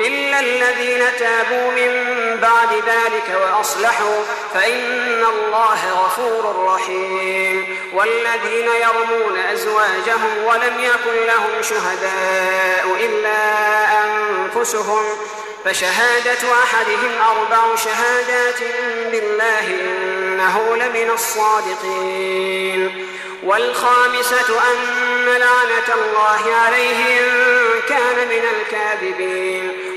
إلا الذين تابوا من بعد ذلك وأصلحوا فإن الله غفور رحيم. والذين يرمون أزواجهم ولم يكن لهم شهداء إلا أنفسهم فشهادة أحدهم أربع شهادات بالله إنه لمن الصادقين. والخامسة أن لعنة الله عليه إن كان من الكاذبين.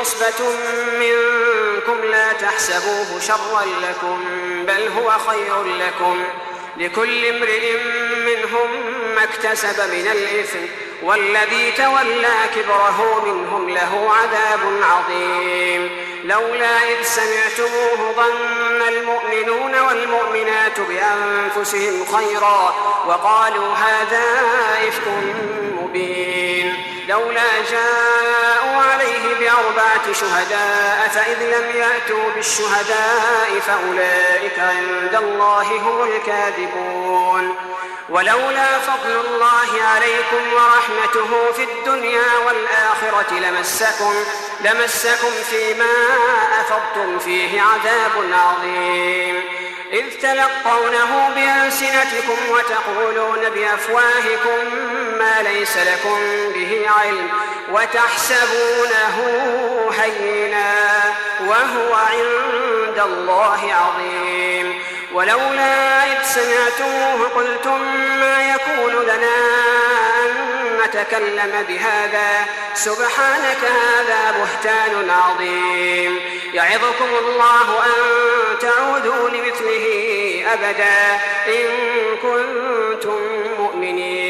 عصبة منكم لا تحسبوه شرا لكم بل هو خير لكم. لكل امرئ منهم ما اكتسب من الإثم والذي تولى كبره منهم له عذاب عظيم. لولا إذ سمعتموه ظن المؤمنون والمؤمنات بأنفسهم خيرا وقالوا هذا إفك مبين. لولا جاءوا عليه بأربعة شهداء فإذ لم يأتوا بالشهداء فأولئك عند الله هم الكاذبون. ولولا فضل الله عليكم ورحمته في الدنيا والآخرة لمسكم لمسكم فيما أفضتم فيه عذاب عظيم. إذ تلقونه بألسنتكم وتقولون بأفواهكم ما ليس لكم به علم وتحسبونه هينا وهو عند الله عظيم. ولولا إذ سمعتموه قلتم ما يكون لنا أن نتكلم بهذا؟ سبحانك هذا بهتان عظيم. يعظكم الله أن تعودوا لمثله أبدا إن كنتم مؤمنين.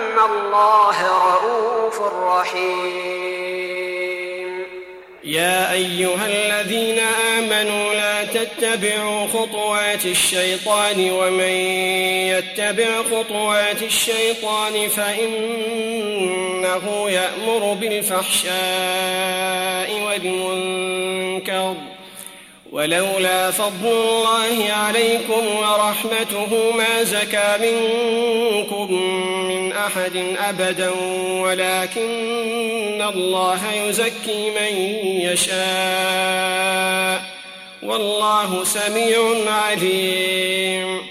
الله رؤوف رحيم. يا أيها الذين آمنوا لا تتبعوا خطوات الشيطان ومن يتبع خطوات الشيطان فإنه يأمر بالفحشاء والمنكر. ولولا فضل الله عليكم ورحمته ما زكى منكم من أحد أبدا ولكن الله يزكي من يشاء. والله سميع عليم.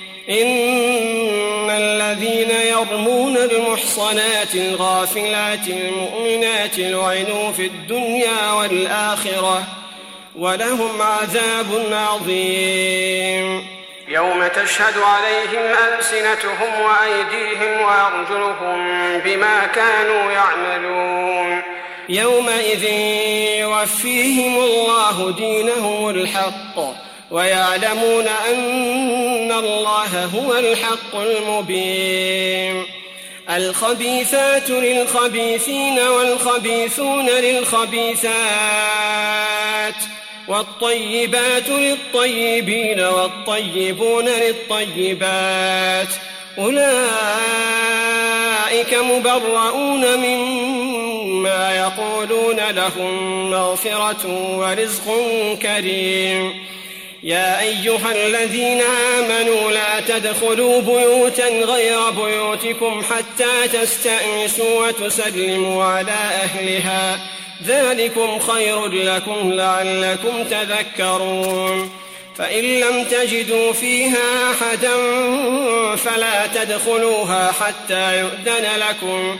إن الذين يرمون المحصنات الغافلات المؤمنات لعنوا في الدنيا والآخرة ولهم عذاب عظيم. يوم تشهد عليهم ألسنتهم وأيديهم وأرجلهم بما كانوا يعملون. يومئذ يوفيهم الله دينهم الحق. ويعلمون أن الله هو الحق المبين. الخبيثات للخبيثين والخبيثون للخبيثات والطيبات للطيبين والطيبون للطيبات. أولئك مبرؤون مما يقولون لهم مغفرة ورزق كريم. يا أيها الذين آمنوا لا تدخلوا بيوتا غير بيوتكم حتى تستأنسوا وتسلموا على أهلها. ذلكم خير لكم لعلكم تذكرون. فإن لم تجدوا فيها أحدا فلا تدخلوها حتى يؤذن لكم.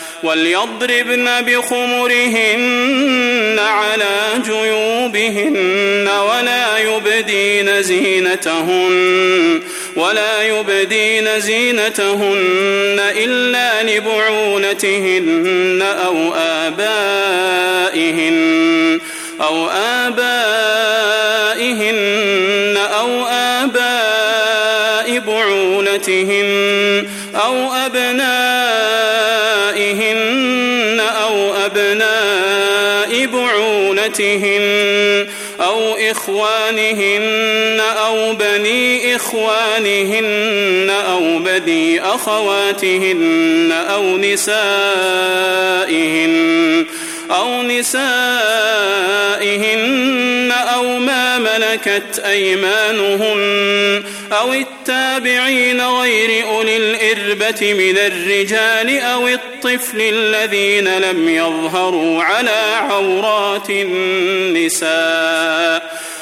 وليضربن بخمرهن على جيوبهن ولا يبدين زينتهن ولا يبدين زينتهن إلا لبعولتهن أو آبائهن أو آبائهن إخوانهن أو بني إخوانهن أو بني أخواتهن أو نسائهن أو نسائهن أو ما ملكت أيمانهن أو التابعين غير أولي الإربة من الرجال أو الطفل الذين لم يظهروا على عورات النساء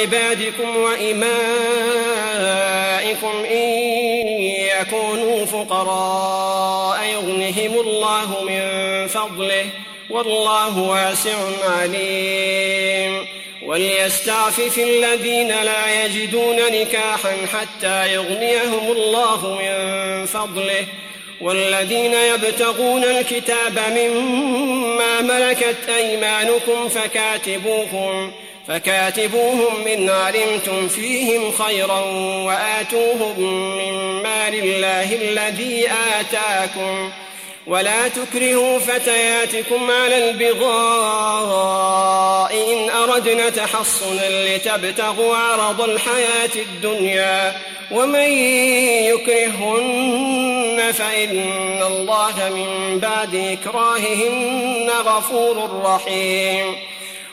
عبادكم وإمائكم إن يكونوا فقراء يغنهم الله من فضله والله واسع عليم. وليستعفف الذين لا يجدون نكاحا حتى يغنيهم الله من فضله. والذين يبتغون الكتاب مما ملكت أيمانكم فكاتبوهم. فكاتبوهم إن علمتم فيهم خيرا وآتوهم من مال الله الذي آتاكم. ولا تكرهوا فتياتكم على البغاء إن أردنا تحصنا لتبتغوا عرض الحياة الدنيا. ومن يكرهن فإن الله من بعد إكراههن غفور رحيم.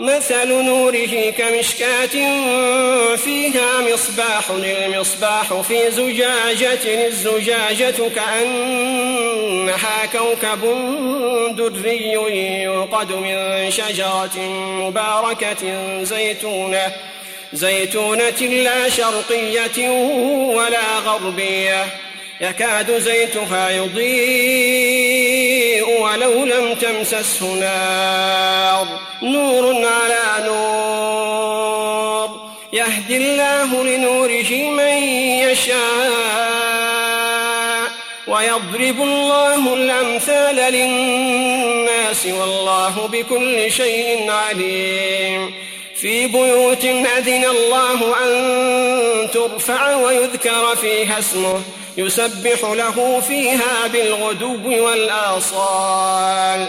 مثل نوره كمشكاة فيها مصباح المصباح في زجاجة الزجاجة كأنها كوكب دري يوقد من شجرة مباركة زيتونة زيتونة لا شرقية ولا غربية. يكاد زيتها يضيء ولو لم تمسسه نار. نور على نور. يهدي الله لنوره من يشاء. ويضرب الله الأمثال للناس والله بكل شيء عليم. في بيوت أذن الله أن ترفع ويذكر فيها اسمه. يسبح له فيها بالغدو والآصال.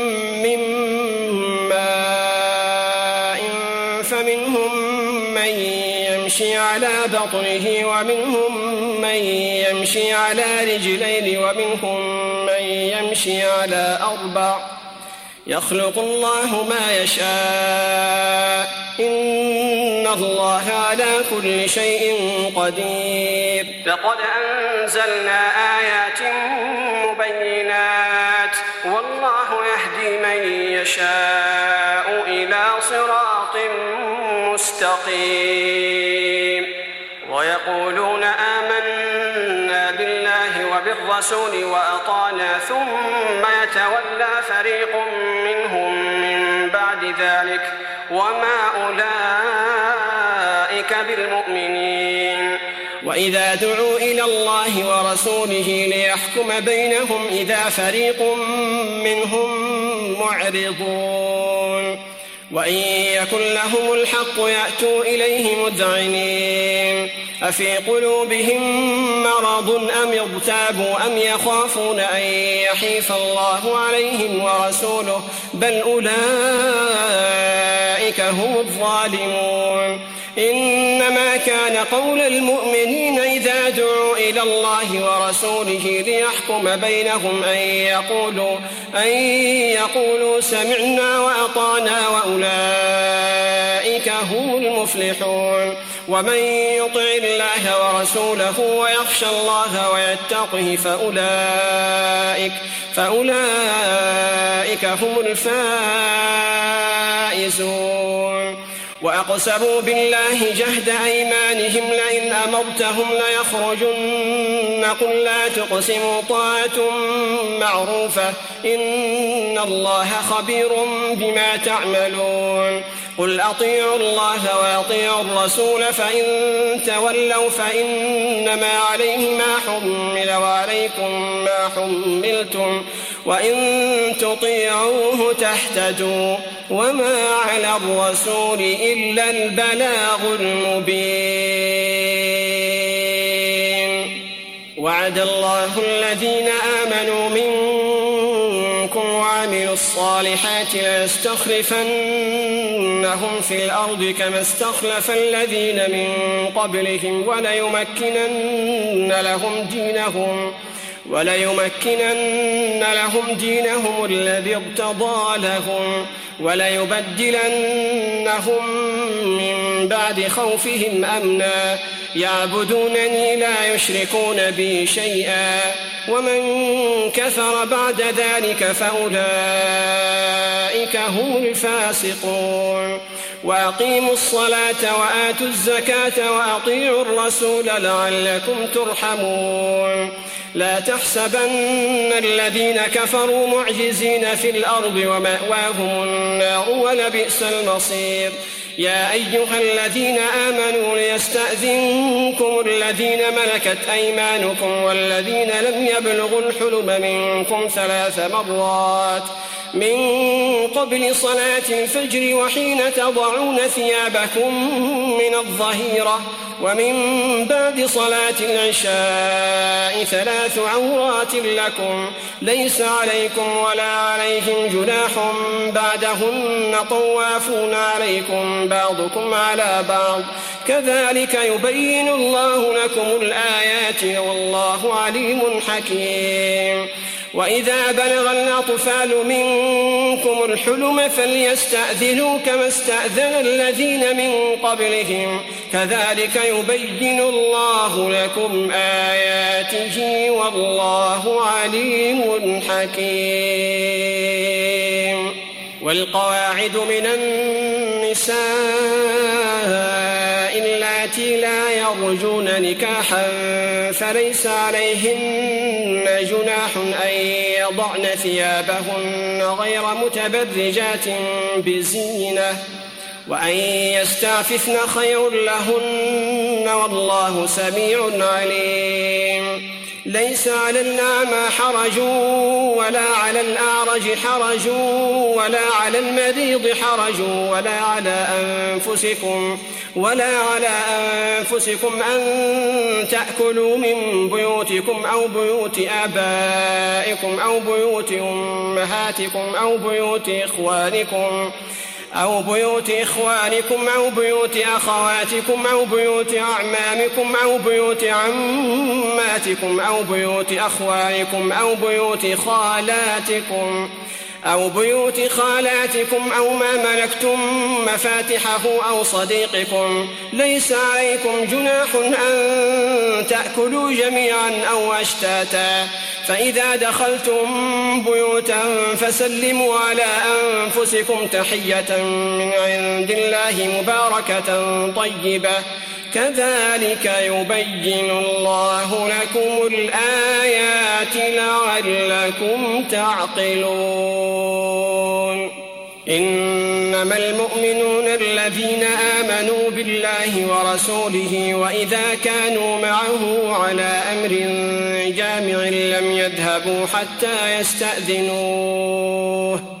يمشي على بطنه ومنهم من يمشي على رجلين ومنهم من يمشي على أربع. يخلق الله ما يشاء. إن الله على كل شيء قدير. لقد أنزلنا آيات مبينات. والله يهدي من يشاء إلى صراط مستقيم. ويقولون آمنا بالله وبالرسول وأطعنا ثم يتولى فريق منهم من بعد ذلك. وما أولئك بالمؤمنين. وإذا دعوا إلى الله ورسوله ليحكم بينهم إذا فريق منهم معرضون. وإن يكن لهم الحق يأتوا إليه مذعنين. أفي قلوبهم مرض أم ارتابوا أم يخافون أن يحيف الله عليهم ورسوله بل أولئك هم الظالمون إنما كان قول المؤمنين إذا دعوا إلى الله ورسوله ليحكم بينهم أن يقولوا أن يقولوا سمعنا وأطعنا وأولئك هم المفلحون ومن يطع الله ورسوله ويخشى الله ويتقه فأولئك فأولئك هم الفائزون. وأقسموا بالله جهد أيمانهم لئن أمرتهم ليخرجن قل لا تقسموا طاعة معروفة. إن الله خبير بما تعملون. قل أطيعوا الله وأطيعوا الرسول فإن تولوا فإنما عليه ما حمل وعليكم ما حملتم وإن تطيعوه تهتدوا وما على الرسول إلا البلاغ المبين وعد الله الذين آمنوا منكم وعملوا الصالحات ليستخلفنهم في الأرض كما استخلف الذين من قبلهم وليمكنن لهم دينهم. وليمكنن لهم دينهم الذي ارتضى لهم وليبدلنهم من بعد خوفهم أمنا. يعبدونني لا يشركون بي شيئا. ومن كفر بعد ذلك فأولئك هم الفاسقون. وأقيموا الصلاة وآتوا الزكاة وأطيعوا الرسول لعلكم ترحمون. لا تحسبن الذين كفروا معجزين في الأرض ومأواهم النار ولبئس المصير. يا أيها الذين آمنوا ليستأذنكم الذين ملكت أيمانكم والذين لم يبلغوا الحلم منكم ثلاث مرات. من قبل صلاة الفجر وحين تضعون ثيابكم من الظهيرة ومن بعد صلاة العشاء ثلاث عورات لكم ليس عليكم ولا عليهم جناح بعدهن طوافون عليكم بعضكم على بعض. كذلك يبين الله لكم الآيات والله عليم حكيم. وإذا بلغ الأطفال منكم الحلم فليستأذنوا كما استأذن الذين من قبلهم. كذلك يبين الله لكم آياته والله عليم حكيم. والقواعد من النساء اللاتي لا يرجون نكاحا فليس عليهن جناح أن يضعن ثيابهن غير متبرجات بزينة وأن يستعففن خير لهن والله سميع عليم. ليس على الأعمى حرج ولا على الأعرج حرج ولا على المريض حرج ولا على أنفسكم. ولا على أنفسكم أن تأكلوا من بيوتكم أو بيوت آبائكم أو بيوت أمهاتكم أو بيوت إخوانكم أو بيوت إخوانكم أو بيوت أخواتكم أو بيوت أعمامكم أو بيوت عماتكم أو بيوت أخوانكم أو بيوت خالاتكم أو بيوت خالاتكم أو ما ملكتم مفاتحه أو صديقكم ليس عليكم جناح أن تأكلوا جميعا أو أشتاتا. فإذا دخلتم بيوتا فسلموا على أنفسكم تحية من عند الله مباركة طيبة. كذلك يبين الله لكم الآيات لعلكم تعقلون. إنما المؤمنون الذين آمنوا بالله ورسوله وإذا كانوا معه على أمر جامع لم يذهبوا حتى يستأذنوه.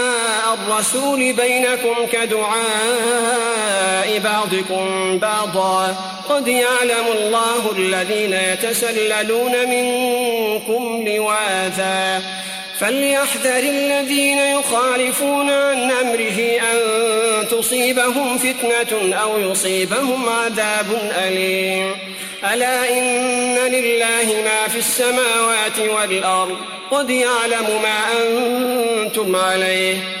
الرسول بينكم كدعاء بعضكم بعضا. قد يعلم الله الذين يتسللون منكم لواذا. فليحذر الذين يخالفون عن أمره أن تصيبهم فتنة أو يصيبهم عذاب أليم. ألا إن لله ما في السماوات والأرض. قد يعلم ما أنتم عليه.